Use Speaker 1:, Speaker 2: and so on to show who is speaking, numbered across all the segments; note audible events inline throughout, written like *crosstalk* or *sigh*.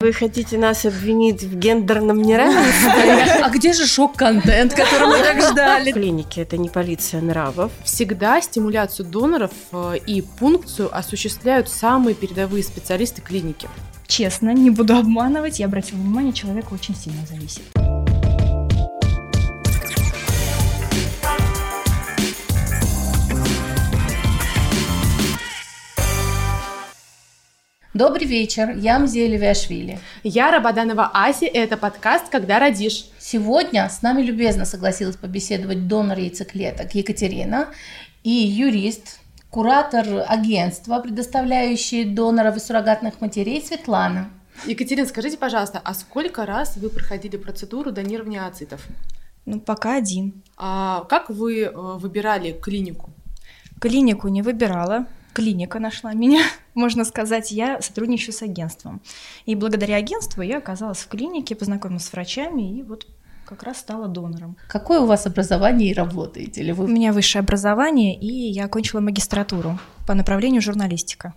Speaker 1: Вы хотите нас обвинить в гендерном неравенстве? *laughs*
Speaker 2: А где же шок-контент, который мы так ждали?
Speaker 1: Клиники – это не полиция нравов.
Speaker 3: Всегда стимуляцию доноров э, и пункцию осуществляют самые передовые специалисты клиники.
Speaker 4: Честно, не буду обманывать, я обратила внимание, человек очень сильно зависит.
Speaker 2: Добрый вечер, я Мзея Левиашвили.
Speaker 3: Я Рабаданова Аси, и это подкаст «Когда родишь».
Speaker 2: Сегодня с нами любезно согласилась побеседовать донор яйцеклеток Екатерина и юрист, куратор агентства, предоставляющий доноров и суррогатных матерей Светлана.
Speaker 3: Екатерина, скажите, пожалуйста, а сколько раз вы проходили процедуру донирования ацитов?
Speaker 4: Ну, пока один.
Speaker 3: А как вы э, выбирали клинику?
Speaker 4: Клинику не выбирала клиника нашла меня, можно сказать, я сотрудничаю с агентством. И благодаря агентству я оказалась в клинике, познакомилась с врачами и вот как раз стала донором.
Speaker 2: Какое у вас образование и работаете ли вы?
Speaker 4: У меня высшее образование, и я окончила магистратуру по направлению журналистика.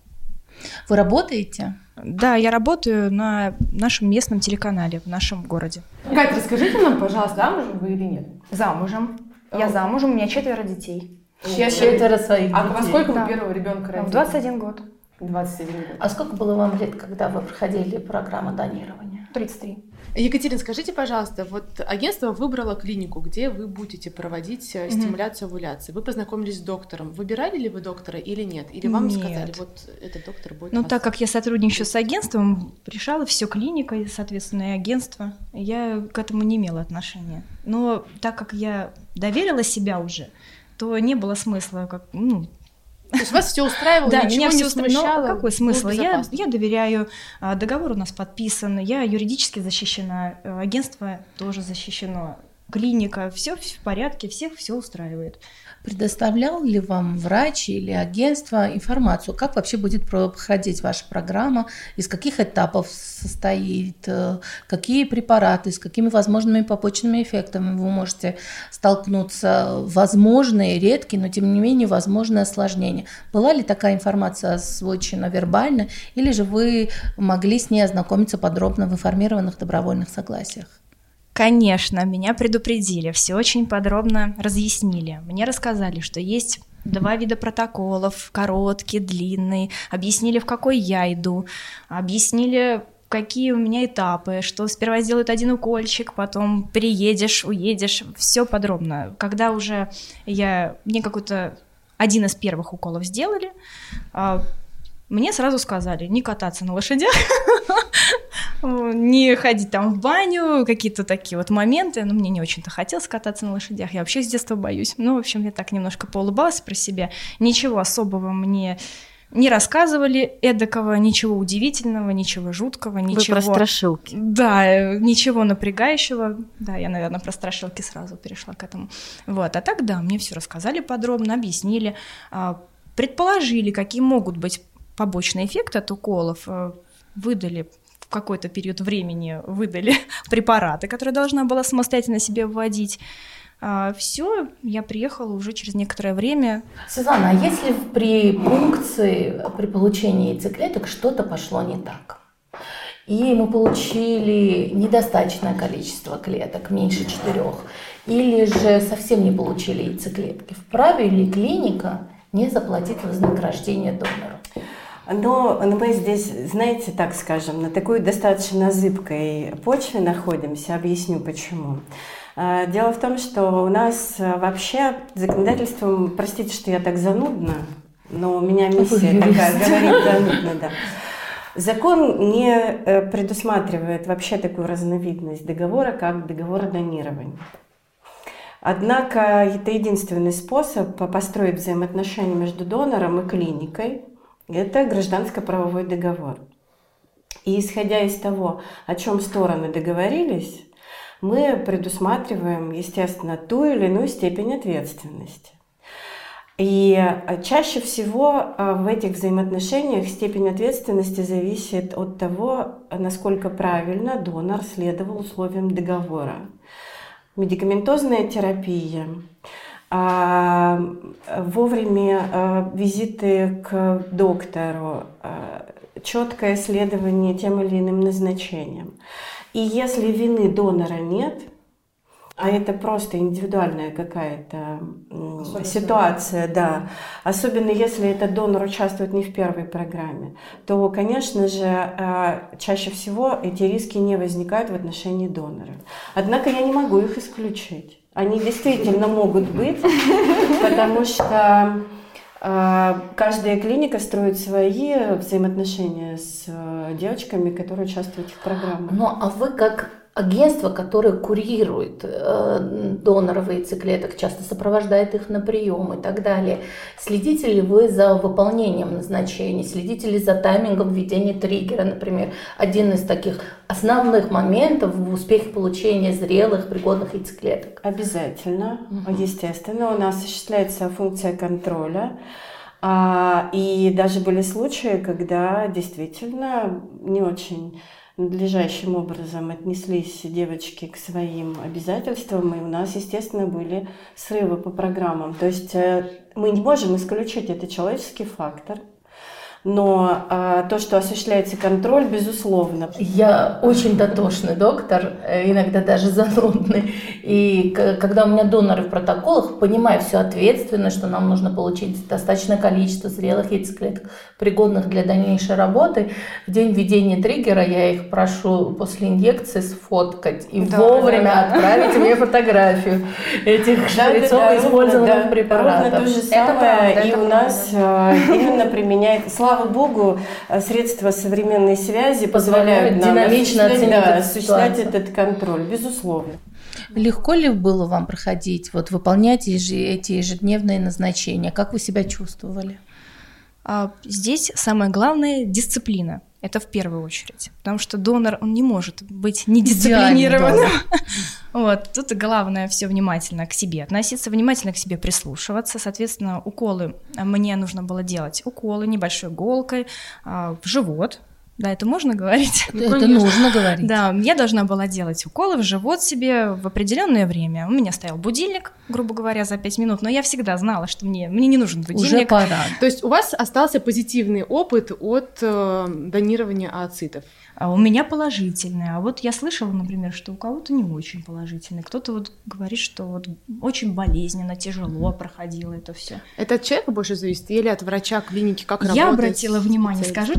Speaker 2: Вы работаете?
Speaker 4: Да, я работаю на нашем местном телеканале в нашем городе.
Speaker 3: Катя, расскажите нам, пожалуйста, замужем вы или нет?
Speaker 4: Замужем. Я замужем, у меня четверо детей.
Speaker 2: Четверо своих
Speaker 3: А
Speaker 2: детей.
Speaker 3: во сколько
Speaker 4: Да.
Speaker 3: вы первого ребенка родили?
Speaker 4: В 21 год.
Speaker 3: 21 год.
Speaker 2: А сколько было вам лет, когда вы проходили программу донирования?
Speaker 4: 33.
Speaker 3: Екатерина, скажите, пожалуйста, вот агентство выбрало клинику, где вы будете проводить э, стимуляцию овуляции. Вы познакомились с доктором. Выбирали ли вы доктора или нет? Или вам
Speaker 4: Нет.
Speaker 3: сказали, вот этот доктор будет
Speaker 4: Ну,
Speaker 3: вас-
Speaker 4: так как я сотрудничаю с агентством, решала все клиника и, соответственно, и агентство. Я к этому не имела отношения. Но так как я доверила себя уже, то не было смысла как, ну,
Speaker 3: То есть вас все устраивало,
Speaker 4: да,
Speaker 3: ничего
Speaker 4: меня
Speaker 3: не
Speaker 4: все устраивало.
Speaker 3: смущало?
Speaker 4: Ну, какой смысл? Я, я доверяю, а, договор у нас подписан, я юридически защищена, э, агентство тоже защищено, клиника, все в порядке, всех все устраивает.
Speaker 2: Предоставлял ли вам врач или агентство информацию, как вообще будет проходить ваша программа, из каких этапов состоит, э, какие препараты, с какими возможными побочными эффектами вы можете столкнуться, возможные, редкие, но тем не менее возможные осложнения. Была ли такая информация озвучена вербально, или же вы могли с ней ознакомиться подробно в информированных добровольных согласиях?
Speaker 4: Конечно, меня предупредили, все очень подробно разъяснили. Мне рассказали, что есть два вида протоколов, короткий, длинный, объяснили, в какой я иду, объяснили, какие у меня этапы, что сперва сделают один укольчик, потом приедешь, уедешь, все подробно. Когда уже я, мне какой-то один из первых уколов сделали, а, мне сразу сказали не кататься на лошадях, *laughs* не ходить там в баню, какие-то такие вот моменты. Но мне не очень-то хотелось кататься на лошадях. Я вообще с детства боюсь. Ну, в общем, я так немножко поулыбалась про себя. Ничего особого мне не рассказывали эдакого, ничего удивительного, ничего жуткого,
Speaker 1: Вы
Speaker 4: ничего...
Speaker 1: про страшилки.
Speaker 4: Да, ничего напрягающего. Да, я, наверное, про страшилки сразу перешла к этому. Вот, а так, да, мне все рассказали подробно, объяснили, а, предположили, какие могут быть побочные эффекты от уколов, э, выдали в какой-то период времени выдали *laughs* препараты, которые должна была самостоятельно себе вводить. Все, я приехала уже через некоторое время.
Speaker 2: Светлана, а если при пункции, при получении яйцеклеток что-то пошло не так? И мы получили недостаточное количество клеток, меньше четырех, или же совсем не получили яйцеклетки. Вправе ли клиника не заплатить вознаграждение донору?
Speaker 1: Но мы здесь, знаете, так скажем, на такой достаточно зыбкой почве находимся. Объясню почему. А, Дело в том, что у нас а, вообще законодательством, простите, что я так занудна, но у меня миссия
Speaker 2: юрист.
Speaker 1: такая, говорить занудно, да. Закон не э, предусматривает вообще такую разновидность договора, как договор о донировании. Однако это единственный способ построить взаимоотношения между донором и клиникой. Это гражданско-правовой договор. И исходя из того, о чем стороны договорились, мы предусматриваем, естественно, ту или иную степень ответственности. И э, чаще всего э, в этих взаимоотношениях степень ответственности зависит от того, насколько правильно донор следовал условиям договора. Медикаментозная терапия, вовремя а, визиты к доктору, а, четкое следование тем или иным назначениям. И если вины донора нет, а это просто индивидуальная какая-то ситуация, да. Особенно если этот донор участвует не в первой программе, то, конечно же, чаще всего эти риски не возникают в отношении донора. Однако я не могу их исключить. Они действительно могут быть, потому что э, каждая клиника строит свои взаимоотношения с э, девочками, которые участвуют в программе.
Speaker 2: Ну, а вы как агентство, которое курирует э, доноров яйцеклеток, часто сопровождает их на прием и так далее. Следите ли вы за выполнением назначений? Следите ли за таймингом введения триггера, например? Один из таких основных моментов в успехе получения зрелых, пригодных яйцеклеток.
Speaker 1: Обязательно, угу. естественно. У нас осуществляется функция контроля. А, и даже были случаи, когда действительно не очень надлежащим образом отнеслись девочки к своим обязательствам, и у нас, естественно, были срывы по программам. То есть э, мы не можем исключить это человеческий фактор, но а, то, что осуществляется контроль, безусловно.
Speaker 2: Я очень дотошный доктор, э, иногда даже занудный. И когда у меня доноры в протоколах, понимаю все ответственно, что нам нужно получить достаточное количество зрелых яйцеклеток, пригодных для дальнейшей работы. В день введения триггера я их прошу после инъекции сфоткать и да, вовремя да, да. отправить мне фотографию этих шприцов использованных препаратов.
Speaker 1: Ровно то же самое и у нас правда. именно применяется слава богу, э, средства современной связи позволяют, позволяют нам динамично осуществлять, да, осуществлять этот контроль, безусловно.
Speaker 2: Легко ли было вам проходить, вот выполнять эти ежедневные назначения? Как вы себя чувствовали?
Speaker 4: А, здесь самое главное – дисциплина. Это в первую очередь. Потому что донор, он не может быть недисциплинированным. *laughs* Вот, тут главное все внимательно к себе относиться, внимательно к себе прислушиваться. Соответственно, уколы мне нужно было делать уколы небольшой иголкой а, в живот, да, это можно говорить? *laughs*
Speaker 2: Ну, это нужно говорить.
Speaker 4: Да, я должна была делать уколы в живот себе в определенное время. У меня стоял будильник, грубо говоря, за 5 минут, но я всегда знала, что мне, мне не нужен будильник.
Speaker 2: Уже пора.
Speaker 3: То есть у вас остался позитивный опыт от э, донирования ооцитов?
Speaker 4: А у меня положительный. А вот я слышала, например, что у кого-то не очень положительный. Кто-то вот говорит, что вот очень болезненно, тяжело проходило это все.
Speaker 3: Это от человека больше зависит или от врача, клиники, как
Speaker 4: работает? Я обратила внимание, скажу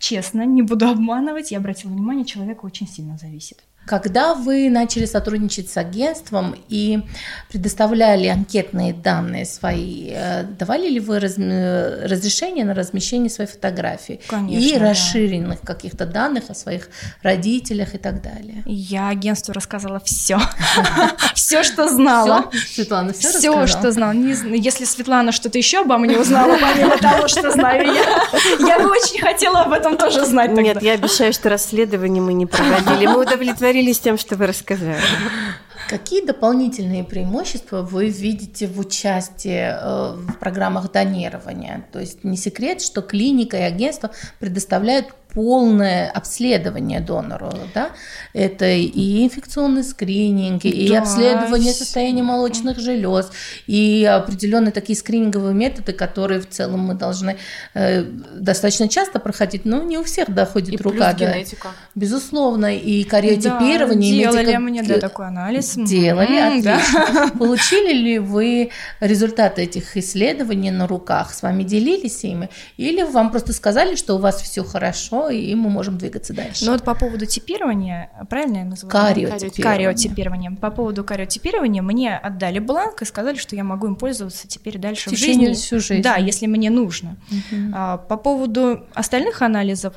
Speaker 4: честно, не буду обманывать, я обратила внимание, человека очень сильно зависит.
Speaker 2: Когда вы начали сотрудничать с агентством и предоставляли анкетные данные свои, э, давали ли вы раз, разрешение на размещение своей фотографии
Speaker 4: Конечно,
Speaker 2: и расширенных каких-то данных о своих родителях и так далее?
Speaker 4: Я агентству рассказала все, *laughs* все, что знала.
Speaker 2: Светлана, все
Speaker 4: Все, что знала. Если Светлана что-то еще обо мне узнала, помимо того, что знаю я, я бы очень хотела об этом тоже знать.
Speaker 1: Нет, я обещаю, что расследование мы не проводили. Мы удовлетворены удовлетворились тем, что вы рассказали.
Speaker 2: Какие дополнительные преимущества вы видите в участии э, в программах донирования? То есть не секрет, что клиника и агентство предоставляют полное обследование донору, да, это и инфекционный скрининг, и да, обследование состояния молочных желез, и определенные такие скрининговые методы, которые в целом мы должны э, достаточно часто проходить, но не у всех доходит и рука.
Speaker 3: Плюс генетика.
Speaker 2: Безусловно, и кариотипирование.
Speaker 4: Да, делали медико... мне, да, такой анализ.
Speaker 2: Делали, mm, отлично. Да. *laughs* Получили ли вы результаты этих исследований на руках? С вами делились ими? Или вам просто сказали, что у вас все хорошо, и мы можем двигаться дальше.
Speaker 4: Ну вот по поводу типирования, правильно я называю?
Speaker 2: Кариотипирование.
Speaker 4: Кариотипирование. По поводу кариотипирования мне отдали бланк и сказали, что я могу им пользоваться теперь дальше
Speaker 2: в,
Speaker 4: в жизни.
Speaker 2: всю жизнь.
Speaker 4: Да, если мне нужно. Угу. А, по поводу остальных анализов,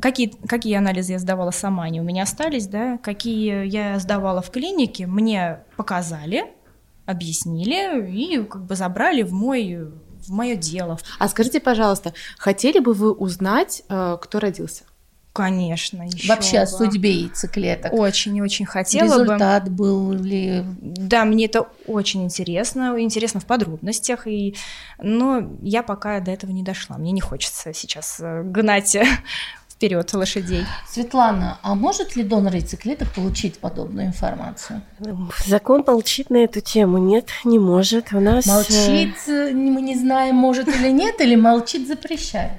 Speaker 4: Какие, какие анализы я сдавала сама, они у меня остались, да, какие я сдавала в клинике, мне показали, объяснили и как бы забрали в мой в мое дело.
Speaker 3: А скажите, пожалуйста, хотели бы вы узнать, э, кто родился?
Speaker 4: Конечно, еще
Speaker 2: Вообще
Speaker 4: бы.
Speaker 2: о судьбе яйцеклеток.
Speaker 4: Очень и очень хотела
Speaker 2: Результат
Speaker 4: бы.
Speaker 2: был ли?
Speaker 4: Да, мне это очень интересно, интересно в подробностях, и... но я пока до этого не дошла. Мне не хочется сейчас э, гнать вперед лошадей.
Speaker 2: Светлана, а может ли донор яйцеклеток получить подобную информацию?
Speaker 1: Закон молчит на эту тему. Нет, не может. У нас...
Speaker 2: Молчит, э, мы не знаем, может или нет, или молчит, запрещает?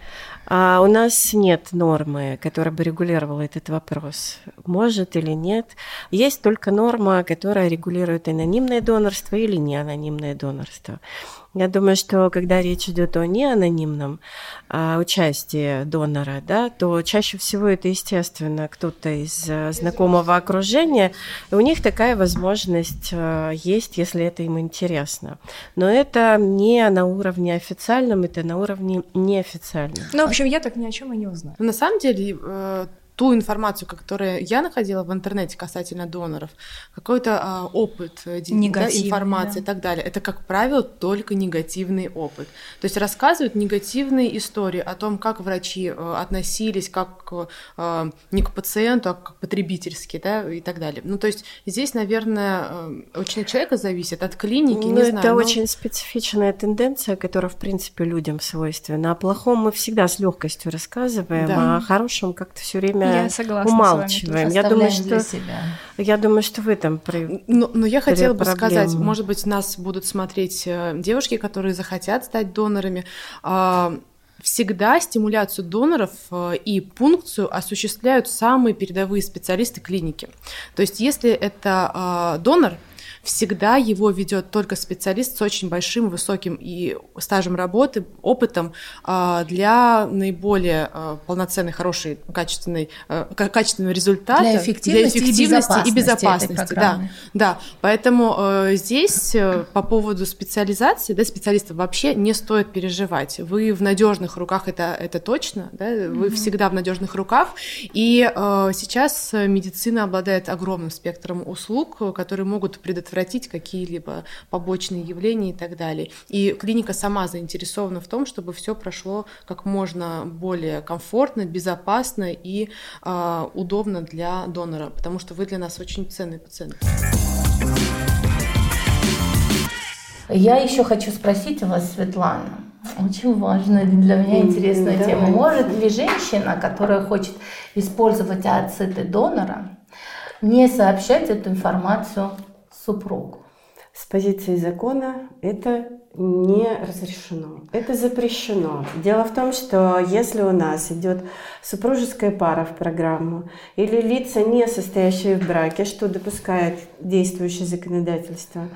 Speaker 1: А у нас нет нормы, которая бы регулировала этот вопрос, может или нет. Есть только норма, которая регулирует анонимное донорство или неанонимное донорство. Я думаю, что когда речь идет о неанонимном а, участии донора, да, то чаще всего это, естественно, кто-то из а, знакомого окружения, и у них такая возможность а, есть, если это им интересно. Но это не на уровне официальном, это на уровне неофициальном.
Speaker 4: Ну, в общем, я так ни о чем и не узнаю.
Speaker 3: На самом деле, э, ту информацию, которую я находила в интернете касательно доноров, какой-то а, опыт, э, да, информация да. и так далее, это, как правило, только негативный опыт. То есть рассказывают негативные истории о том, как врачи а, относились как а, не к пациенту, а как потребительски, да, и так далее. Ну, то есть здесь, наверное, очень от человека зависит, от клиники,
Speaker 1: ну,
Speaker 3: не
Speaker 1: это
Speaker 3: знаю. Это
Speaker 1: но... очень специфичная тенденция, которая, в принципе, людям свойственна. О плохом мы всегда с легкостью рассказываем, да. а о хорошем как-то все время время я согласна умалчиваем.
Speaker 2: Я думаю, что себя.
Speaker 1: я думаю, что в этом
Speaker 3: но, но я хотела бы сказать, может быть, нас будут смотреть э, девушки, которые захотят стать донорами. А, всегда стимуляцию доноров э, и пункцию осуществляют самые передовые специалисты клиники. То есть, если это а, донор, всегда его ведет только специалист с очень большим, высоким и стажем работы, опытом а, для наиболее а, полноценной, хорошей, качественной, а, качественного результата.
Speaker 2: Для эффективности, для эффективности и безопасности. И безопасности
Speaker 3: да, да. Поэтому здесь э, по поводу специализации, да, специалистов вообще не стоит переживать. Вы в надежных руках, это, это точно, да, вы mm-hmm. всегда в надежных руках. И сейчас медицина обладает огромным спектром услуг, которые могут предотвратить предотвратить какие-либо побочные явления и так далее. И клиника сама заинтересована в том, чтобы все прошло как можно более комфортно, безопасно и э, удобно для донора, потому что вы для нас очень ценный пациент.
Speaker 2: Я еще хочу спросить у вас, Светлана, очень важная для меня интересная да. тема. Может ли женщина, которая хочет использовать ацеты донора, не сообщать эту информацию супругу.
Speaker 1: С позиции закона это не разрешено, это запрещено. Дело в том, что если у нас идет супружеская пара в программу или лица, не состоящие в браке, что допускает действующее законодательство,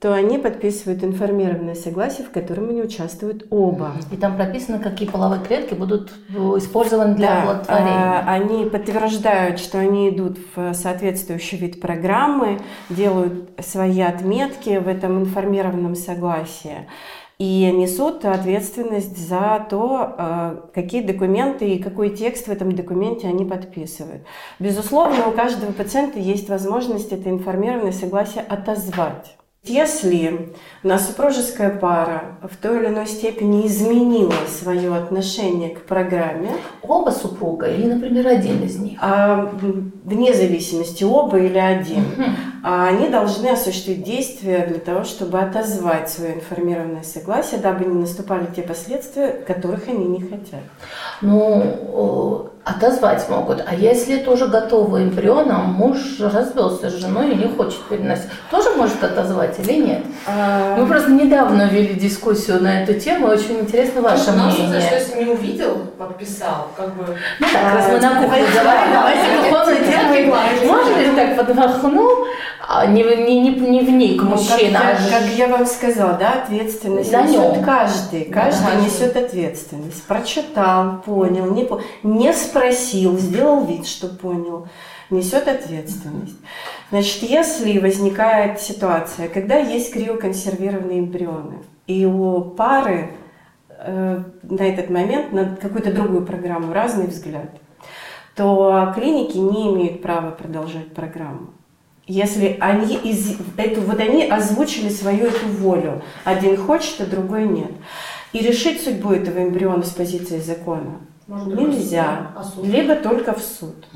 Speaker 1: то они подписывают информированное согласие, в котором они участвуют оба.
Speaker 2: И там прописано, какие половые клетки будут э, использованы для
Speaker 1: да,
Speaker 2: оплодотворения.
Speaker 1: А, они подтверждают, что они идут в соответствующий вид программы, делают свои отметки в этом информированном согласии и несут ответственность за то, э, какие документы и какой текст в этом документе они подписывают. Безусловно, у каждого пациента есть возможность это информированное согласие отозвать. Если у нас супружеская пара в той или иной степени изменила свое отношение к программе.
Speaker 2: Оба супруга или, например, один из них?
Speaker 1: А, вне зависимости, оба или один. А они должны осуществить действия для того, чтобы отозвать свое информированное согласие, дабы не наступали те последствия, которых они не хотят.
Speaker 2: Ну, отозвать могут. А если тоже готовый эмбрион, а муж развелся с женой и не хочет переносить, тоже может отозвать или нет? А... Мы просто недавно вели дискуссию на эту тему, очень интересно ваше ну, мнение.
Speaker 3: что если не увидел, подписал, как бы...
Speaker 2: Ну так, а, раз мы на кухне говорим, давайте духовную тему. Можно ли так подвахнул, а не, не, не, не вник ну, мужчина?
Speaker 1: Как я, как я вам сказала, да, ответственность несет нем. каждый. Каждый да, несет ответственность. Прочитал, понял, не, не спросил, сделал вид, что понял, несет ответственность. Значит, если возникает ситуация, когда есть криоконсервированные эмбрионы, и у пары э, на этот момент на какую-то другую программу разный взгляд, то клиники не имеют права продолжать программу. Если они, из, эту, вот они озвучили свою эту волю, один хочет, а другой нет. И решить судьбу этого эмбриона с позиции закона можно Нельзя. А Либо только в суд.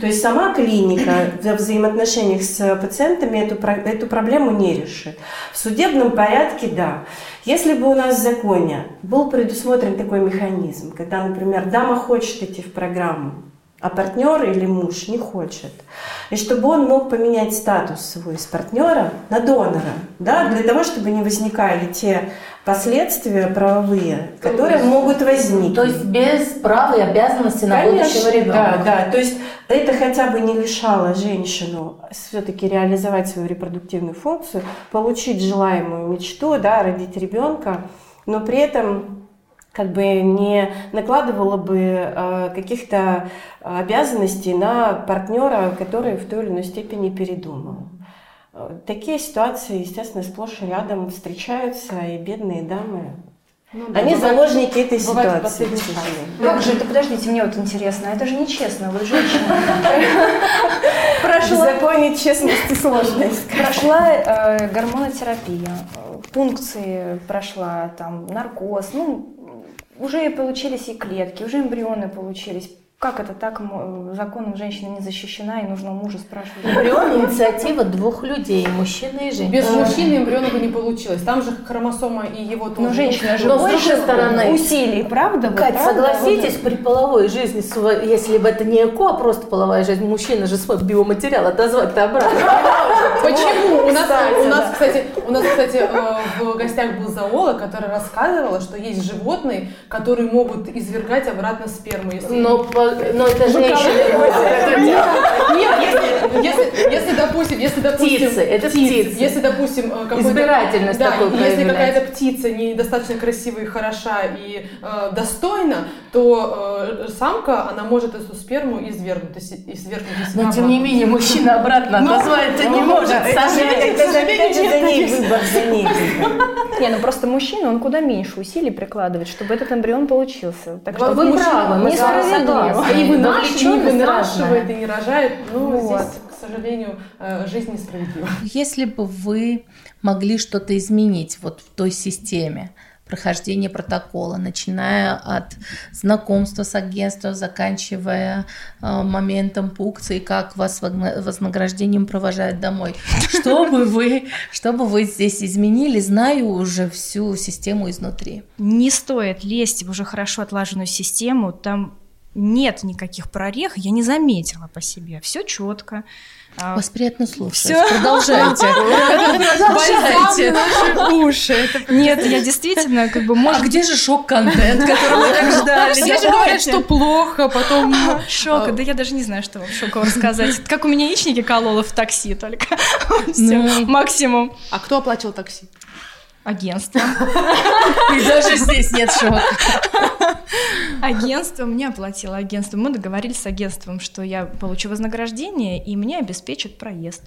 Speaker 1: То есть сама клиника в взаимоотношениях с пациентами эту, эту проблему не решит. В судебном порядке, да. Если бы у нас в законе был предусмотрен такой механизм, когда, например, дама хочет идти в программу, а партнер или муж не хочет. И чтобы он мог поменять статус свой с партнера на донора, да, для того, чтобы не возникали те последствия правовые, которые могут возникнуть.
Speaker 2: То есть без права и обязанности на
Speaker 1: Конечно,
Speaker 2: будущего ребенка.
Speaker 1: Да, да. То есть это хотя бы не лишало женщину все-таки реализовать свою репродуктивную функцию, получить желаемую мечту, да, родить ребенка, но при этом как бы не накладывала бы э, каких-то обязанностей на партнера, который в той или иной степени передумал. Э, такие ситуации, естественно, сплошь и рядом встречаются, и бедные дамы
Speaker 3: Ну да,
Speaker 1: Они
Speaker 3: бывает-
Speaker 1: заложники этой ситуации. сожалению.
Speaker 5: Как же это, подождите, мне вот интересно, это же нечестно, вот женщина
Speaker 1: В *laughs*
Speaker 5: прошла,
Speaker 1: законе честности сложно искать.
Speaker 5: прошла э, гормонотерапия, э, пункции прошла, там, наркоз, ну, уже получились и клетки, уже эмбрионы получились. Как это так м, законом женщина не защищена и нужно у мужа спрашивать?
Speaker 2: Эмбрион – инициатива двух людей, мужчины и женщины.
Speaker 3: Без мужчины эмбриона бы не получилось. Там же хромосома и его тоже.
Speaker 5: Но женщина же
Speaker 2: Но с
Speaker 5: больше
Speaker 2: другой стороны,
Speaker 5: усилий, правда?
Speaker 2: Кать,
Speaker 5: правда?
Speaker 2: согласитесь, при половой жизни, если бы это не ЭКО, а просто половая жизнь, мужчина же свой биоматериал отозвать-то обратно. *laughs*
Speaker 3: Почему? У нас,
Speaker 1: Кстати,
Speaker 3: у нас,
Speaker 1: да.
Speaker 3: кстати, у нас, кстати, э, в гостях был зоолог, который рассказывала, что есть животные, которые могут извергать обратно сперму. Если...
Speaker 2: Но, по- но это женщины.
Speaker 3: Если, если, допустим, если, допустим,
Speaker 2: Птицы, это
Speaker 3: птиц,
Speaker 2: птицы.
Speaker 3: если, допустим, э,
Speaker 2: Избирательность
Speaker 3: да,
Speaker 2: такой
Speaker 3: если какая-то птица недостаточно красивая и хороша и э, достойна, то э, самка, она может эту сперму извергнуть, извергнуть
Speaker 2: Но тем не менее мужчина обратно
Speaker 3: Ну,
Speaker 2: не
Speaker 3: ну,
Speaker 2: может. к
Speaker 3: это
Speaker 1: ней выбор.
Speaker 5: Не, ну просто мужчина, он куда меньше усилий прикладывает, чтобы этот эмбрион получился. Так что
Speaker 2: Вы правы, мы.
Speaker 3: А и вынашивает, и не рожает. Ну,
Speaker 5: Вот.
Speaker 3: здесь, сожалению, э, жизнь несправедлива. *laughs*
Speaker 2: Если бы вы могли что-то изменить вот в той системе прохождения протокола, начиная от знакомства с агентством, заканчивая э, моментом пукции, как вас вознаграждением провожают домой. *laughs* Что бы вы, что бы вы здесь изменили, знаю уже всю систему изнутри.
Speaker 4: Не стоит лезть в уже хорошо отлаженную систему, там нет никаких прорех, я не заметила по себе, все четко. А,
Speaker 2: Вас приятно слушать.
Speaker 4: Всё.
Speaker 2: Продолжайте. *laughs* Продолжайте.
Speaker 3: наши уши.
Speaker 4: Нет, я действительно как бы
Speaker 2: А
Speaker 4: может
Speaker 2: где же шок-контент, который мы так ждали?
Speaker 3: Все же говорят, что плохо, потом... *laughs*
Speaker 4: шока, *laughs* да я даже не знаю, что вам шокового рассказать. Как у меня яичники колола в такси только.
Speaker 2: Ну.
Speaker 4: Все, максимум.
Speaker 3: А кто оплачивал такси?
Speaker 4: Агентство. *laughs*
Speaker 2: И даже здесь нет шока.
Speaker 4: Агентство мне оплатило агентство. Мы договорились с агентством, что я получу вознаграждение, и мне обеспечат проезд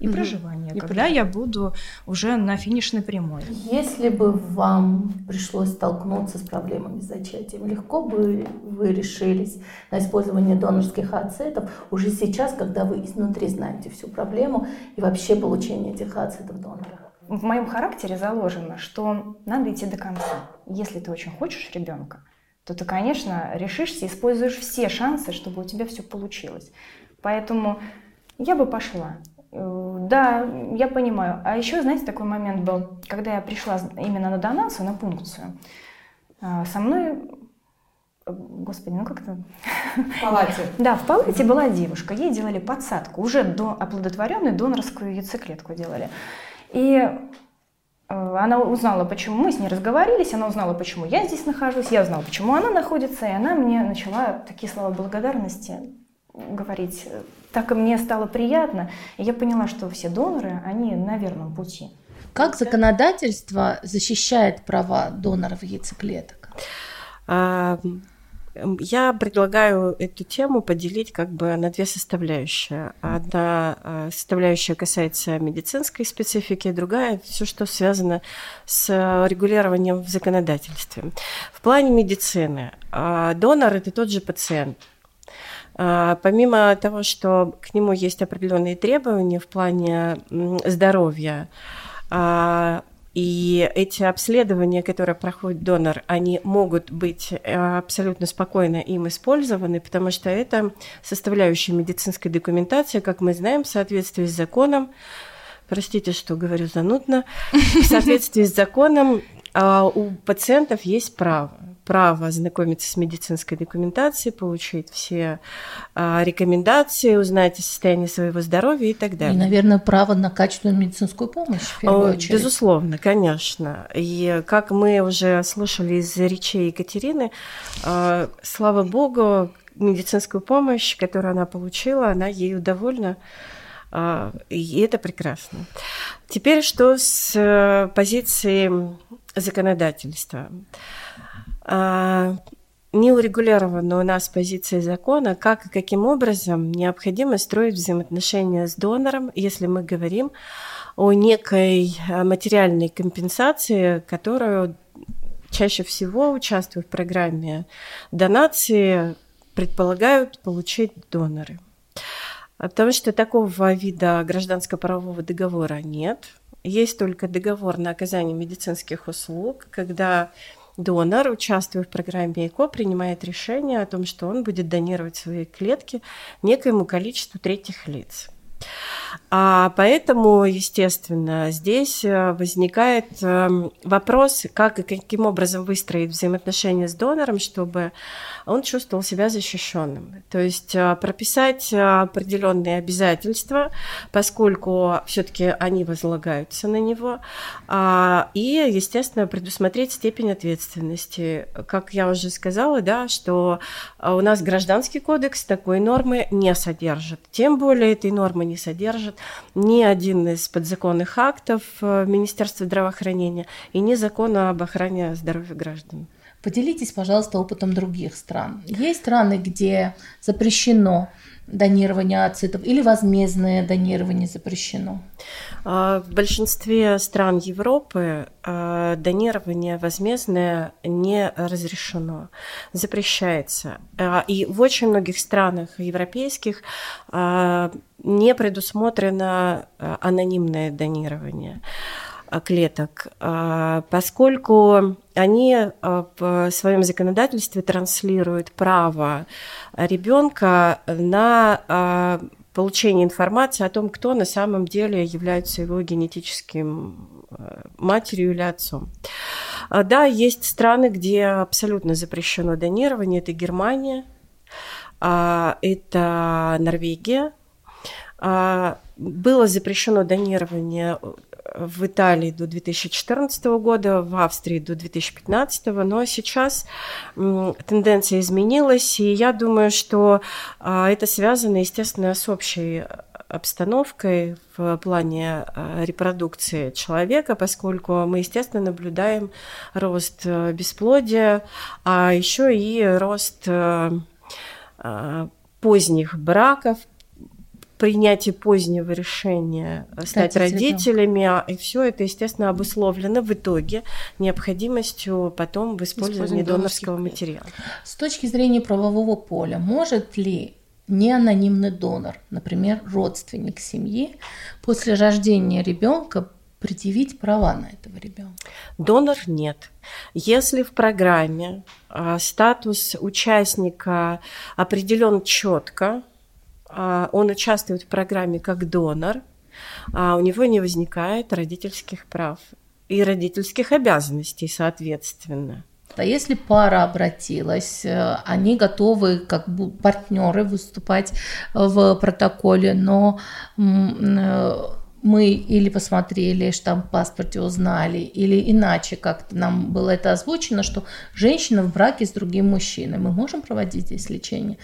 Speaker 4: и проживание,
Speaker 3: И
Speaker 4: когда я буду уже на финишной прямой.
Speaker 2: Если бы вам пришлось столкнуться с проблемами с зачатием, легко бы вы решились на использование донорских ацетов уже сейчас, когда вы изнутри знаете всю проблему и вообще получение этих ацетов донора?
Speaker 5: В моем характере заложено, что надо идти до конца. Если ты очень хочешь ребенка, то ты, конечно, решишься и используешь все шансы, чтобы у тебя все получилось. Поэтому я бы пошла. Э, Да, я понимаю. А еще, знаете, такой момент был, когда я пришла именно на донацию, на пункцию, а, со мной, э, господи, ну как это,
Speaker 3: В палате. *laughs*
Speaker 5: да, в палате была девушка, ей делали подсадку, уже до оплодотворенной донорскую яйцеклетку делали. И э, она узнала, почему мы с ней разговорились, она узнала, почему я здесь нахожусь, я узнала, почему она находится, и она мне начала такие слова благодарности говорить. Так и мне стало приятно, и я поняла, что все доноры, они на верном пути.
Speaker 2: Как законодательство защищает права доноров яйцеклеток?
Speaker 1: А, м, Я предлагаю эту тему поделить как бы на две составляющие. Одна а, составляющая касается медицинской специфики, другая все, что связано с а, регулированием в законодательстве. В плане медицины а, донор это тот же пациент. Помимо того, что к нему есть определенные требования в плане здоровья, и эти обследования, которые проходит донор, они могут быть э, абсолютно спокойно им использованы, потому что это составляющая медицинской документации, как мы знаем, в соответствии с законом, простите, что говорю занудно, *laughs* в соответствии с законом а, у пациентов есть право право ознакомиться с медицинской документацией, получить все а, рекомендации, узнать о состоянии своего здоровья и так далее.
Speaker 2: И, наверное, право на качественную медицинскую помощь в первую очередь.
Speaker 1: Безусловно, конечно. И как мы уже слышали из речей Екатерины, а, слава богу, медицинскую помощь, которую она получила, она ею довольна. А, и это прекрасно. Теперь что с э, позиции законодательства? А, не урегулирована у нас позиция закона, как и каким образом необходимо строить взаимоотношения с донором, если мы говорим о некой э, материальной компенсации, которую чаще всего, участвуя в программе донации, предполагают получить доноры. Потому что такого вида гражданско-правового договора нет. Есть только договор на оказание медицинских услуг, когда донор, участвуя в программе ЭКО, принимает решение о том, что он будет донировать свои клетки некоему количеству третьих лиц. А поэтому, естественно, здесь э, возникает эм, вопрос, как и каким образом выстроить взаимоотношения с донором, чтобы он чувствовал себя защищенным. То есть э, прописать э, определенные обязательства, поскольку все-таки они возлагаются на него, а, и, естественно, предусмотреть степень ответственности. Как я уже сказала, да, что у нас гражданский кодекс такой нормы не содержит. Тем более этой нормы не содержит ни один из подзаконных актов э, Министерства здравоохранения и ни закона об охране здоровья граждан.
Speaker 2: Поделитесь, пожалуйста, опытом других стран. Есть страны, где запрещено донирование ацитов или возмездное донирование запрещено?
Speaker 1: А, в большинстве стран Европы а, донирование возмездное не разрешено, запрещается. А, и в очень многих странах европейских не предусмотрено анонимное донирование клеток, поскольку они в своем законодательстве транслируют право ребенка на получение информации о том, кто на самом деле является его генетическим э, матерью или отцом. Да, есть страны, где абсолютно запрещено донирование. Это Германия, это Норвегия. Было запрещено донирование в Италии до 2014 года, в Австрии до 2015, но сейчас тенденция изменилась, и я думаю, что а, это связано, естественно, с общей обстановкой в плане а, репродукции человека, поскольку мы, естественно, наблюдаем рост э, бесплодия, а еще и рост э, поздних браков, принятие позднего решения стать Кстати, родителями, а, и все это, естественно, обусловлено в итоге необходимостью потом в использовании донорского материала.
Speaker 2: С точки зрения правового поля, может ли неанонимный донор, например, родственник семьи, после рождения ребенка предъявить права на этого ребенка?
Speaker 1: Донор нет. Если в программе а, статус участника определен четко, он участвует в программе как донор, а у него не возникает родительских прав и родительских обязанностей, соответственно.
Speaker 2: А если пара обратилась, э, они готовы как партнеры выступать в протоколе, но э, мы или посмотрели штамп в паспорте, узнали, или иначе как-то нам было это озвучено, что женщина в браке с другим мужчиной. Мы можем проводить здесь лечение?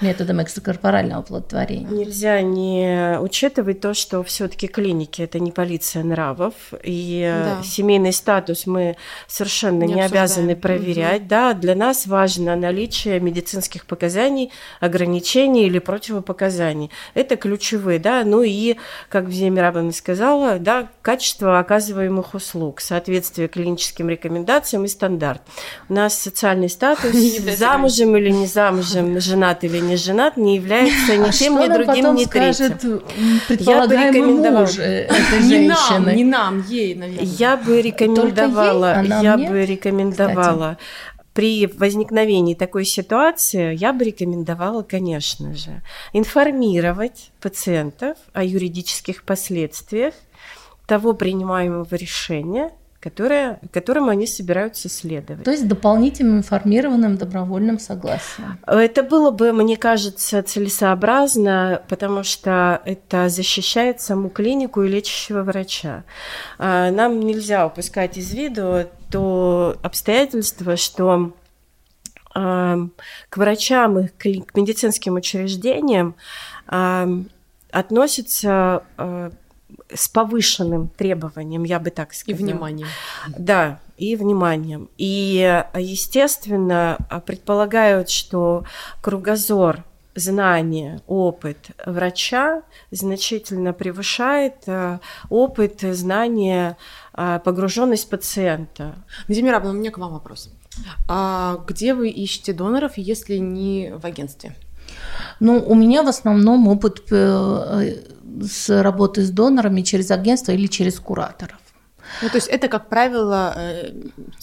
Speaker 2: Методом экстракорпорального оплодотворения.
Speaker 1: Нельзя не учитывать то, что все-таки клиники это не полиция нравов, и э, да. семейный статус мы совершенно не, не обязаны проверять. Угу. Да, для нас важно наличие медицинских показаний, ограничений или противопоказаний. Это ключевые, да, ну и, как Вземя Рабовна сказала, да, качество оказываемых услуг, соответствие клиническим рекомендациям и стандарт. У нас социальный статус, *laughs* замужем или не замужем, женат или не женат, не является ни а тем, ни другим, ни третьим.
Speaker 2: Я бы рекомендовала. *laughs*
Speaker 3: Не нам, не нам, ей, наверное.
Speaker 1: Я бы рекомендовала, ей, а я нет? бы рекомендовала при возникновении такой ситуации я бы рекомендовала, конечно же, информировать пациентов о юридических последствиях того принимаемого решения, которые, которым они собираются следовать.
Speaker 2: То есть дополнительным информированным добровольным согласием.
Speaker 1: Это было бы, мне кажется, целесообразно, потому что это защищает саму клинику и лечащего врача. А, нам нельзя упускать из виду то обстоятельство, что а, к врачам и к медицинским учреждениям а, относятся с повышенным требованием, я бы так сказала.
Speaker 3: И вниманием.
Speaker 1: Да, и вниманием. И, естественно, предполагают, что кругозор знания, опыт врача значительно превышает э, опыт, знания, э, погруженность пациента.
Speaker 3: Мирабовна, у меня к вам вопрос. А где вы ищете доноров, если не в агентстве?
Speaker 2: Ну, у меня в основном опыт э, с работы с донорами через агентство или через кураторов.
Speaker 3: Ну, то есть это, как правило,
Speaker 2: э,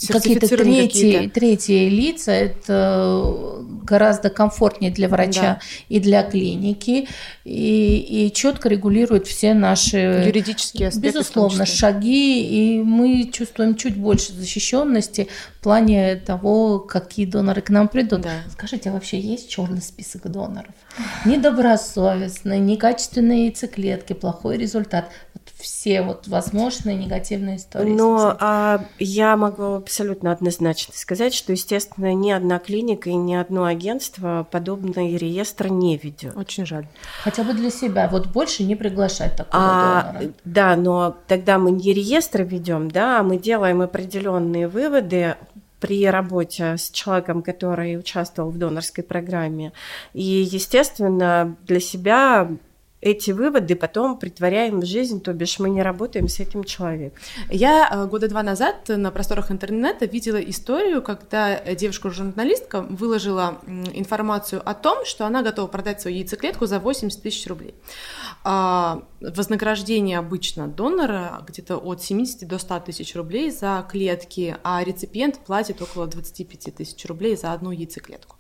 Speaker 2: какие-то третьи, какие третьи лица, это гораздо комфортнее для врача да. и для клиники, и, и четко регулирует все наши
Speaker 3: юридические аспекты.
Speaker 2: Безусловно, шаги, и мы чувствуем чуть больше защищенности в плане того, какие доноры к нам придут. Да. Скажите, а вообще есть черный список доноров? Недобросовестные, некачественные яйцеклетки, плохой результат все вот возможные негативные истории.
Speaker 1: Но а, я могу абсолютно однозначно сказать, что, естественно, ни одна клиника и ни одно агентство подобный реестр не ведет.
Speaker 3: Очень жаль.
Speaker 2: Хотя бы для себя, вот больше не приглашать такого а, донора.
Speaker 1: Да, но тогда мы не реестр ведем, да, а мы делаем определенные выводы при работе с человеком, который участвовал в донорской программе. И, естественно, для себя эти выводы потом притворяем в жизнь, то бишь мы не работаем с этим человеком.
Speaker 3: Я э, года два назад на просторах интернета видела историю, когда девушка-журналистка выложила информацию о том, что она готова продать свою яйцеклетку за 80 тысяч рублей. А, вознаграждение обычно донора где-то от 70 до 100 тысяч рублей за клетки, а реципиент платит около 25 тысяч рублей за одну яйцеклетку.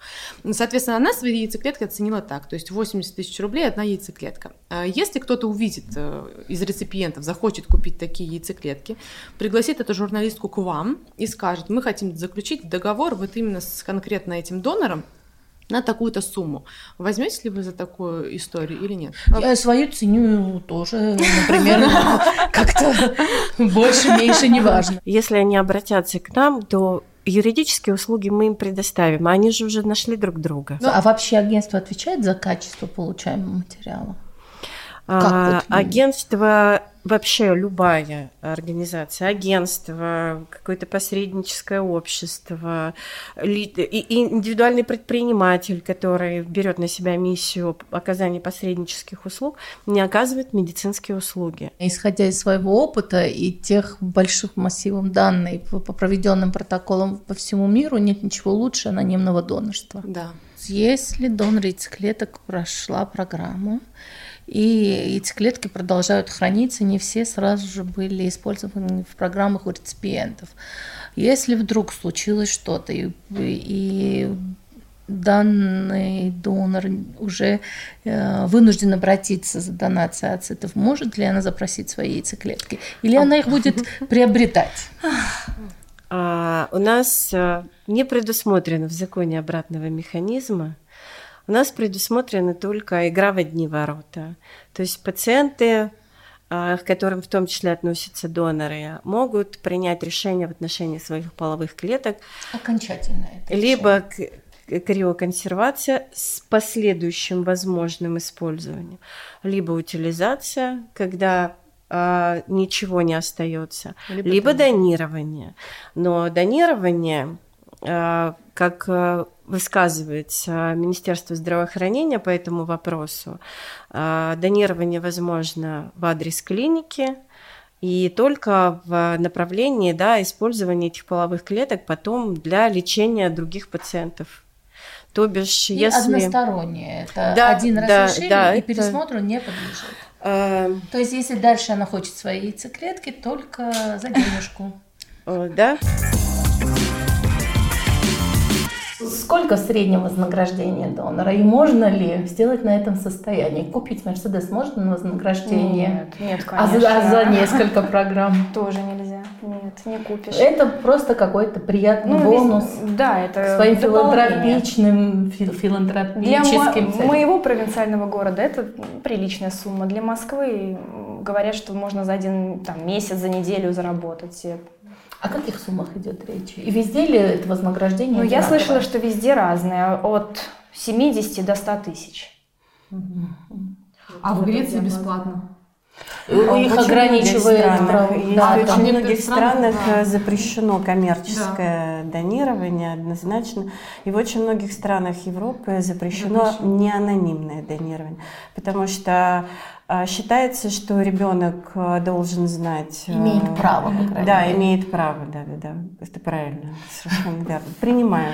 Speaker 3: Соответственно, она свои яйцеклетки оценила так, то есть 80 тысяч рублей одна яйцеклетка. А если кто-то увидит э, из реципиентов, захочет купить такие яйцеклетки, пригласит эту журналистку к вам и скажет, мы хотим заключить договор вот именно с конкретно этим донором, на такую-то сумму. Возьмете ли вы за такую историю или нет?
Speaker 2: Я свою ценю тоже, например, *laughs* как-то больше, меньше, неважно.
Speaker 1: Если они обратятся к нам, то юридические услуги мы им предоставим. Они же уже нашли друг друга.
Speaker 2: Ну, а вообще агентство отвечает за качество получаемого материала?
Speaker 1: А, вот? агентство вообще любая организация, агентство, какое-то посредническое общество, и индивидуальный предприниматель, который берет на себя миссию оказания посреднических услуг, не оказывает медицинские услуги.
Speaker 2: Исходя из своего опыта и тех больших массивов данных по проведенным протоколам по всему миру, нет ничего лучше анонимного донорства.
Speaker 3: Да.
Speaker 2: Если донор яйцеклеток прошла программу, и яйцеклетки продолжают храниться, не все сразу же были использованы в программах у реципиентов. Если вдруг случилось что-то, и, и данный донор уже э, вынужден обратиться за донацией ацетов, может ли она запросить свои яйцеклетки? Или она их будет *laughs* приобретать?
Speaker 1: А, у нас э, не предусмотрено в законе обратного механизма. У нас предусмотрена только игра в одни ворота. То есть пациенты, а, к которым в том числе относятся доноры, могут принять решение в отношении своих половых клеток.
Speaker 2: Окончательно.
Speaker 1: либо криоконсервация с последующим возможным использованием, либо утилизация, когда а, ничего не остается, либо, либо донирование. Но донирование а, как э, высказывается Министерство здравоохранения по этому вопросу, а, донирование возможно в адрес клиники, и только в направлении да, использования этих половых клеток потом для лечения других пациентов.
Speaker 2: То бишь, и если... одностороннее. Это да, один раз да, решили, да, и это... пересмотру не подлежит. А... То есть, если дальше она хочет свои яйцеклетки, только за денежку.
Speaker 1: Да.
Speaker 2: Сколько среднего вознаграждения донора? И можно ли сделать на этом состояние? Купить Мерседес можно на вознаграждение?
Speaker 5: Нет, нет,
Speaker 2: конечно. А за, а за несколько программ? *laughs*
Speaker 5: Тоже нельзя. нет, не купишь.
Speaker 2: Это просто какой-то приятный
Speaker 5: Ну,
Speaker 2: бонус.
Speaker 5: весь- да, это
Speaker 2: Своим
Speaker 5: дополнение.
Speaker 2: филантропичным, фи-
Speaker 5: Для
Speaker 2: филантропическим
Speaker 5: мо-
Speaker 2: целям.
Speaker 5: моего провинциального города это приличная сумма. Для Москвы говорят, что можно за один там, месяц, за неделю заработать.
Speaker 2: О каких суммах идет речь? И везде ли это вознаграждение?
Speaker 5: Ну, я слышала, что везде разные, от 70 до 100 тысяч.
Speaker 3: А в Греции бесплатно?
Speaker 2: У их
Speaker 1: В очень
Speaker 2: ограничивает
Speaker 1: странах,
Speaker 2: Да,
Speaker 1: в очень многих
Speaker 3: странах, да.
Speaker 1: э, запрещено коммерческое донирование однозначно. И в очень многих странах Европы запрещено
Speaker 3: Запрещено.
Speaker 1: неанонимное донирование. Потому что а, считается, что ребенок а, должен знать... э,
Speaker 2: Имеет право, по крайней
Speaker 1: Да,
Speaker 2: мере.
Speaker 1: имеет право, да, да, да. Это правильно, совершенно верно. Принимаю.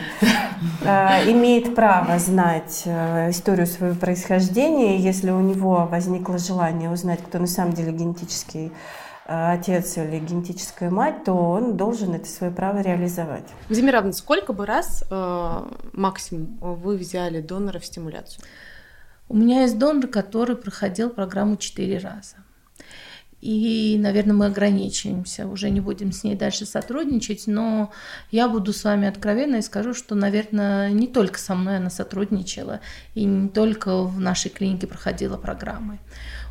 Speaker 1: А, Имеет право знать э, историю своего происхождения, если у него возникло желание узнать, кто на самом деле генетический э, отец или генетическая мать, то он должен это свое право реализовать.
Speaker 3: Владимир сколько бы раз э, максимум вы взяли донора в стимуляцию?
Speaker 2: У меня есть донор, который проходил программу четыре раза. И, наверное, мы ограничимся, уже не будем с ней дальше сотрудничать, но я буду с вами откровенна и скажу, что, наверное, не только со мной она сотрудничала, и не только в нашей клинике проходила программы.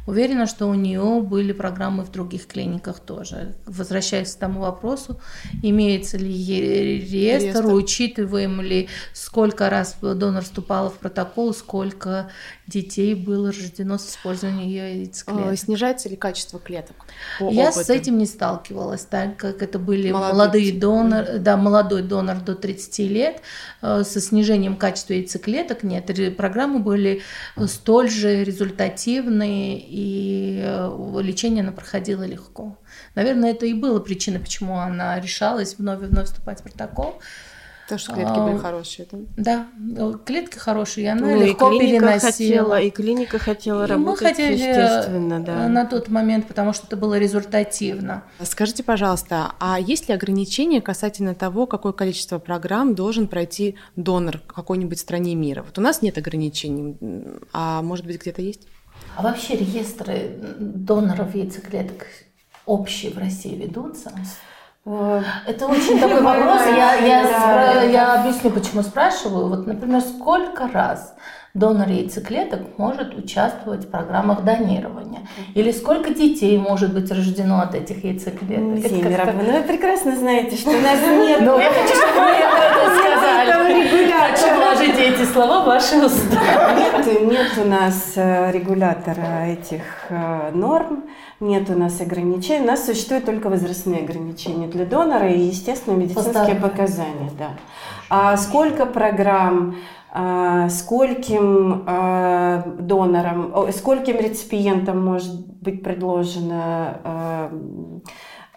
Speaker 2: Уверена, что у нее были программы в других клиниках тоже. Возвращаясь к тому вопросу, имеется ли реестр,
Speaker 3: Реестр.
Speaker 2: учитываем ли, сколько раз донор вступала в протокол, сколько детей было рождено с использованием ее
Speaker 3: Э,
Speaker 2: яйцеклеток.
Speaker 3: снижается ли качество клеток?
Speaker 2: Я
Speaker 3: опыту?
Speaker 2: с этим не сталкивалась, так как это были
Speaker 3: Молодые
Speaker 2: молодые доноры, да, молодой донор до 30 лет э, со снижением качества яйцеклеток. Нет, программы были столь же результативные, и э, лечение она проходила легко. Наверное, это и было причиной, почему она решалась вновь и вновь вступать в протокол.
Speaker 3: Потому что клетки были
Speaker 2: А,
Speaker 3: хорошие. да?
Speaker 2: Да, э, клетки хорошие, и она
Speaker 1: Ну, и
Speaker 2: легко
Speaker 1: клиника
Speaker 2: переносила.
Speaker 1: хотела, и клиника хотела
Speaker 2: И мы
Speaker 1: работать,
Speaker 2: хотели
Speaker 1: естественно, да.
Speaker 2: на тот момент, потому что это было результативно.
Speaker 3: Скажите, пожалуйста, а есть ли ограничения касательно того, какое количество программ должен пройти донор в какой-нибудь стране мира? Вот у нас нет ограничений, а может быть где-то есть?
Speaker 2: А вообще реестры доноров яйцеклеток общие в России ведутся?
Speaker 1: Э,
Speaker 2: Это очень такой вопрос. *laughs* Я, я, я объясню, почему спрашиваю. Вот, например, сколько раз донор яйцеклеток может участвовать в программах донирования? Или сколько детей может быть рождено от этих яйцеклеток? Как-то-
Speaker 1: ну вы прекрасно знаете, что у нас нет
Speaker 2: Ну, я хочу, чтобы вы это сказали. Хочу вложить эти слова в ваши уста.
Speaker 1: Нет, нет у нас э, регулятора этих э, норм, нет у нас ограничений. У нас существуют только возрастные ограничения для донора и, естественно, медицинские показания. Да. А сколько программ, скольким э, донорам, скольким реципиентам может быть предложено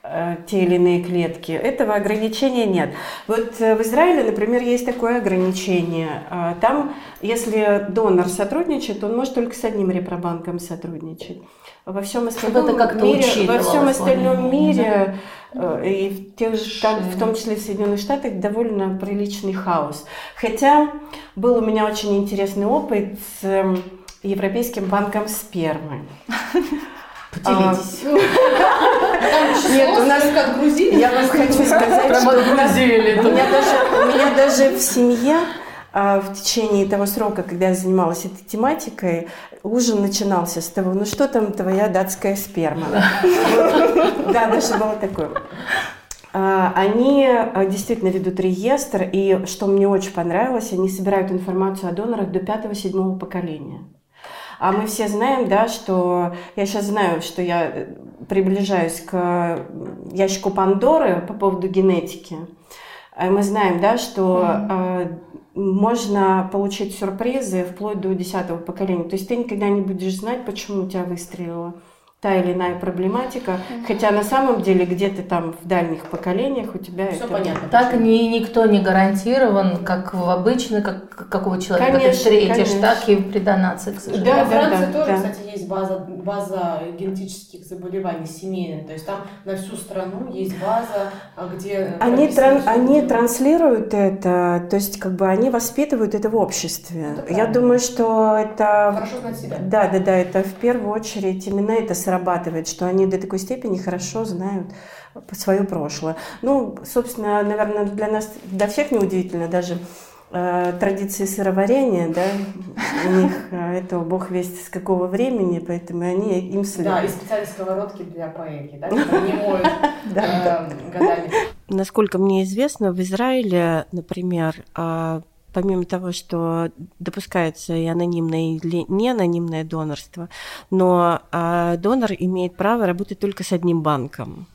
Speaker 1: э, те или иные клетки. Этого ограничения нет. Вот э, в Израиле, например, есть такое ограничение. А, Там, если донор сотрудничает, он может только с одним репробанком сотрудничать. Во всем остальном мире, во всем остальном мире и в, тех же, там, в том числе в Соединенных Штатах довольно приличный хаос. Хотя был у меня очень интересный опыт с эм, Европейским банком спермы. *laughs*
Speaker 2: Поделитесь.
Speaker 1: Нет, у нас как грузили. Я вам хочу сказать, что у меня даже в семье а, в течение того срока, когда я занималась этой тематикой, ужин начинался с того, ну что там твоя датская сперма? Да, *laughs* даже было такое. А, Они а, действительно ведут реестр, и что мне очень понравилось, они собирают информацию о донорах до пятого-седьмого поколения. А мы все знаем, да, что я сейчас знаю, что я э, приближаюсь к ящику Пандоры по поводу генетики. А Мы знаем, да, что э, можно получить сюрпризы вплоть до десятого поколения. То есть ты никогда не будешь знать, почему у тебя выстрелила та или иная проблематика, хотя на самом деле где-то там в дальних поколениях у тебя это...
Speaker 2: Так ни, никто не гарантирован, как в обычно, как какого человека ты
Speaker 1: Конечно,
Speaker 2: встретишь,
Speaker 1: конечно.
Speaker 2: так и при донации, к сожалению.
Speaker 1: Да,
Speaker 6: Во
Speaker 1: да,
Speaker 6: Франции
Speaker 1: да,
Speaker 6: тоже,
Speaker 1: да.
Speaker 6: кстати, есть база, база генетических заболеваний семейная, то есть там на всю страну есть база, а, где...
Speaker 1: Они, тран, они транслируют это, то есть как бы они воспитывают это в обществе. Это Я думаю, что это...
Speaker 6: Хорошо знать себя.
Speaker 1: Да, да, да, это в первую очередь именно это срабатывает, что они до такой степени хорошо знают свое прошлое. Ну, собственно, наверное, для нас, для всех неудивительно даже э, традиции сыроварения, да, у них э, это бог весть с какого времени, поэтому они им следуют.
Speaker 6: Да, и специальные сковородки для паэки, да, не моют *laughs* э, годами.
Speaker 1: Насколько мне известно, в Израиле, например, э, помимо того, что допускается и анонимное или неанонимное донорство, но донор имеет право работать только с одним банком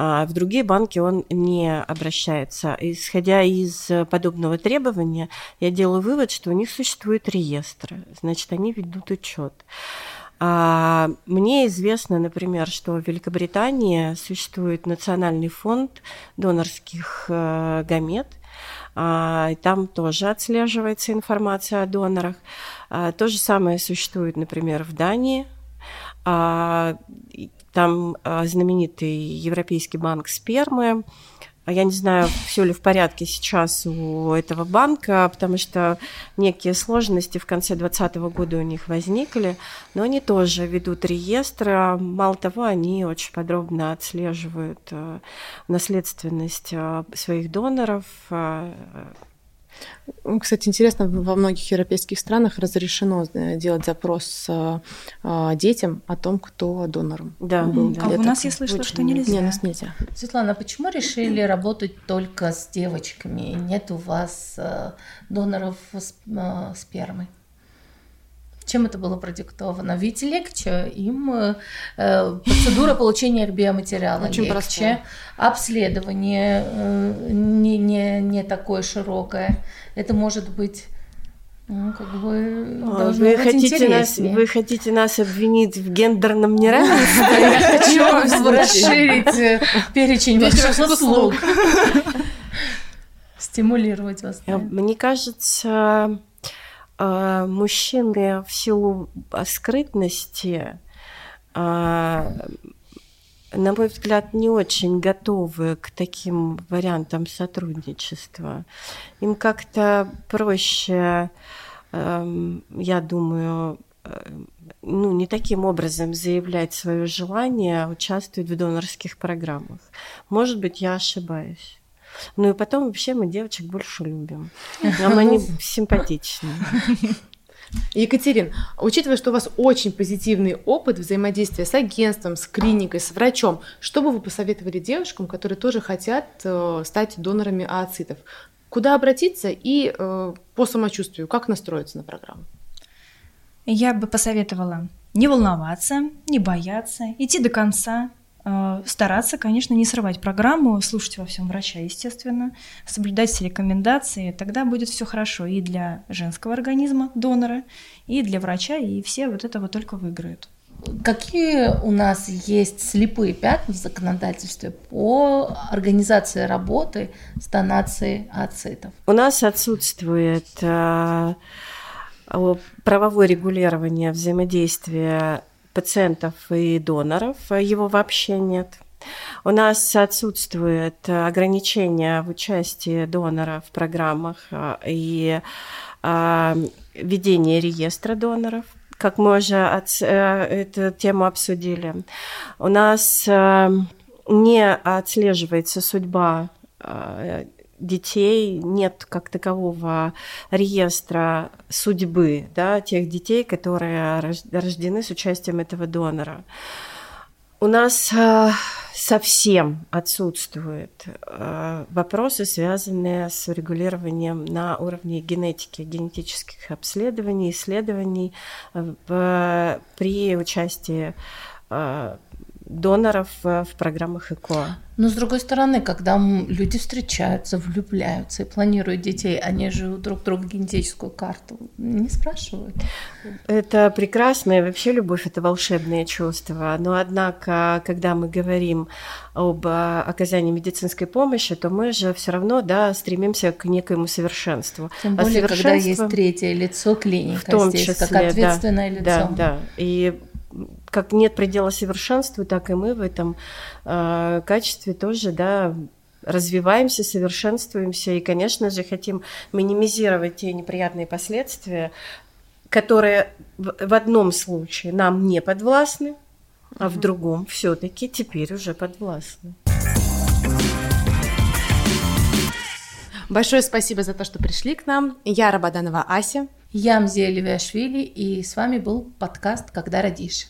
Speaker 1: а в другие банки он не обращается. Исходя из подобного требования, я делаю вывод, что у них существует реестр, значит, они ведут учет. А мне известно, например, что в Великобритании существует национальный фонд донорских э, гамет, а, там тоже отслеживается информация о донорах. А, то же самое существует, например, в Дании. А, там а, знаменитый Европейский банк спермы. А я не знаю, все ли в порядке сейчас у этого банка, потому что некие сложности в конце 2020 года у них возникли, но они тоже ведут реестр. Мало того, они очень подробно отслеживают э, наследственность э, своих доноров, э,
Speaker 3: кстати, интересно, во многих европейских странах разрешено э, делать запрос э, э, детям о том, кто донором
Speaker 4: да, был. Да. А у нас я слышала, что нельзя.
Speaker 3: Нет, у нас нельзя.
Speaker 2: Светлана, почему решили работать только с девочками? Нет у вас доноров спермы? Чем это было продиктовано? Ведь легче им э, процедура получения биоматериала Очень легче, простая. обследование э, не, не, не такое широкое. Это может быть ну, как бы
Speaker 1: а, вы быть хотите нас, Вы хотите нас обвинить в гендерном неравенстве?
Speaker 2: Я хочу расширить э, перечень ваших услуг. Стимулировать вас.
Speaker 1: Мне кажется, мужчины в силу скрытности, а, на мой взгляд, не очень готовы к таким вариантам сотрудничества. Им как-то проще, эм, я думаю, э, ну, не таким образом заявлять свое желание участвовать в донорских программах. Может быть, я ошибаюсь. Ну и потом вообще мы девочек больше любим. Нам они симпатичны.
Speaker 3: Екатерин, учитывая, что у вас очень позитивный опыт взаимодействия с агентством, с клиникой, с врачом, что бы вы посоветовали девушкам, которые тоже хотят э, стать донорами ооцитов? Куда обратиться и э, по самочувствию, как настроиться на программу?
Speaker 4: Я бы посоветовала не волноваться, не бояться, идти до конца, стараться, конечно, не срывать программу, слушать во всем врача, естественно, соблюдать все рекомендации, тогда будет все хорошо и для женского организма, донора, и для врача, и все вот это вот только выиграют.
Speaker 2: Какие у нас есть слепые пятна в законодательстве по организации работы с донацией ацитов?
Speaker 1: У нас отсутствует э, правовое регулирование взаимодействия пациентов и доноров, его вообще нет. У нас отсутствует ограничение в участии донора в программах а, и а, ведение реестра доноров как мы уже от, э, эту тему обсудили. У нас э, не отслеживается судьба э, детей, нет как такового реестра судьбы да, тех детей, которые рождены с участием этого донора. У нас э, совсем отсутствуют э, вопросы, связанные с урегулированием на уровне генетики, генетических обследований, исследований э, при участии доноров в программах ЭКО.
Speaker 2: Но с другой стороны, когда люди встречаются, влюбляются и планируют детей, они же друг друга генетическую карту не спрашивают.
Speaker 1: Это прекрасно, и вообще любовь – это волшебное чувство. Но однако, когда мы говорим об а, оказании медицинской помощи, то мы же все равно да, стремимся к некоему совершенству.
Speaker 2: Тем более, а когда есть третье лицо клиника, в том здесь, числе, как ответственное
Speaker 1: да,
Speaker 2: лицо.
Speaker 1: Да, да. И как нет предела совершенству, так и мы в этом э, качестве тоже, да, развиваемся, совершенствуемся и, конечно же, хотим минимизировать те неприятные последствия, которые в одном случае нам не подвластны, а в другом все-таки теперь уже подвластны.
Speaker 3: Большое спасибо за то, что пришли к нам. Я Рабаданова Ася.
Speaker 2: Я Мзея Левиашвили, и с вами был подкаст «Когда родишь».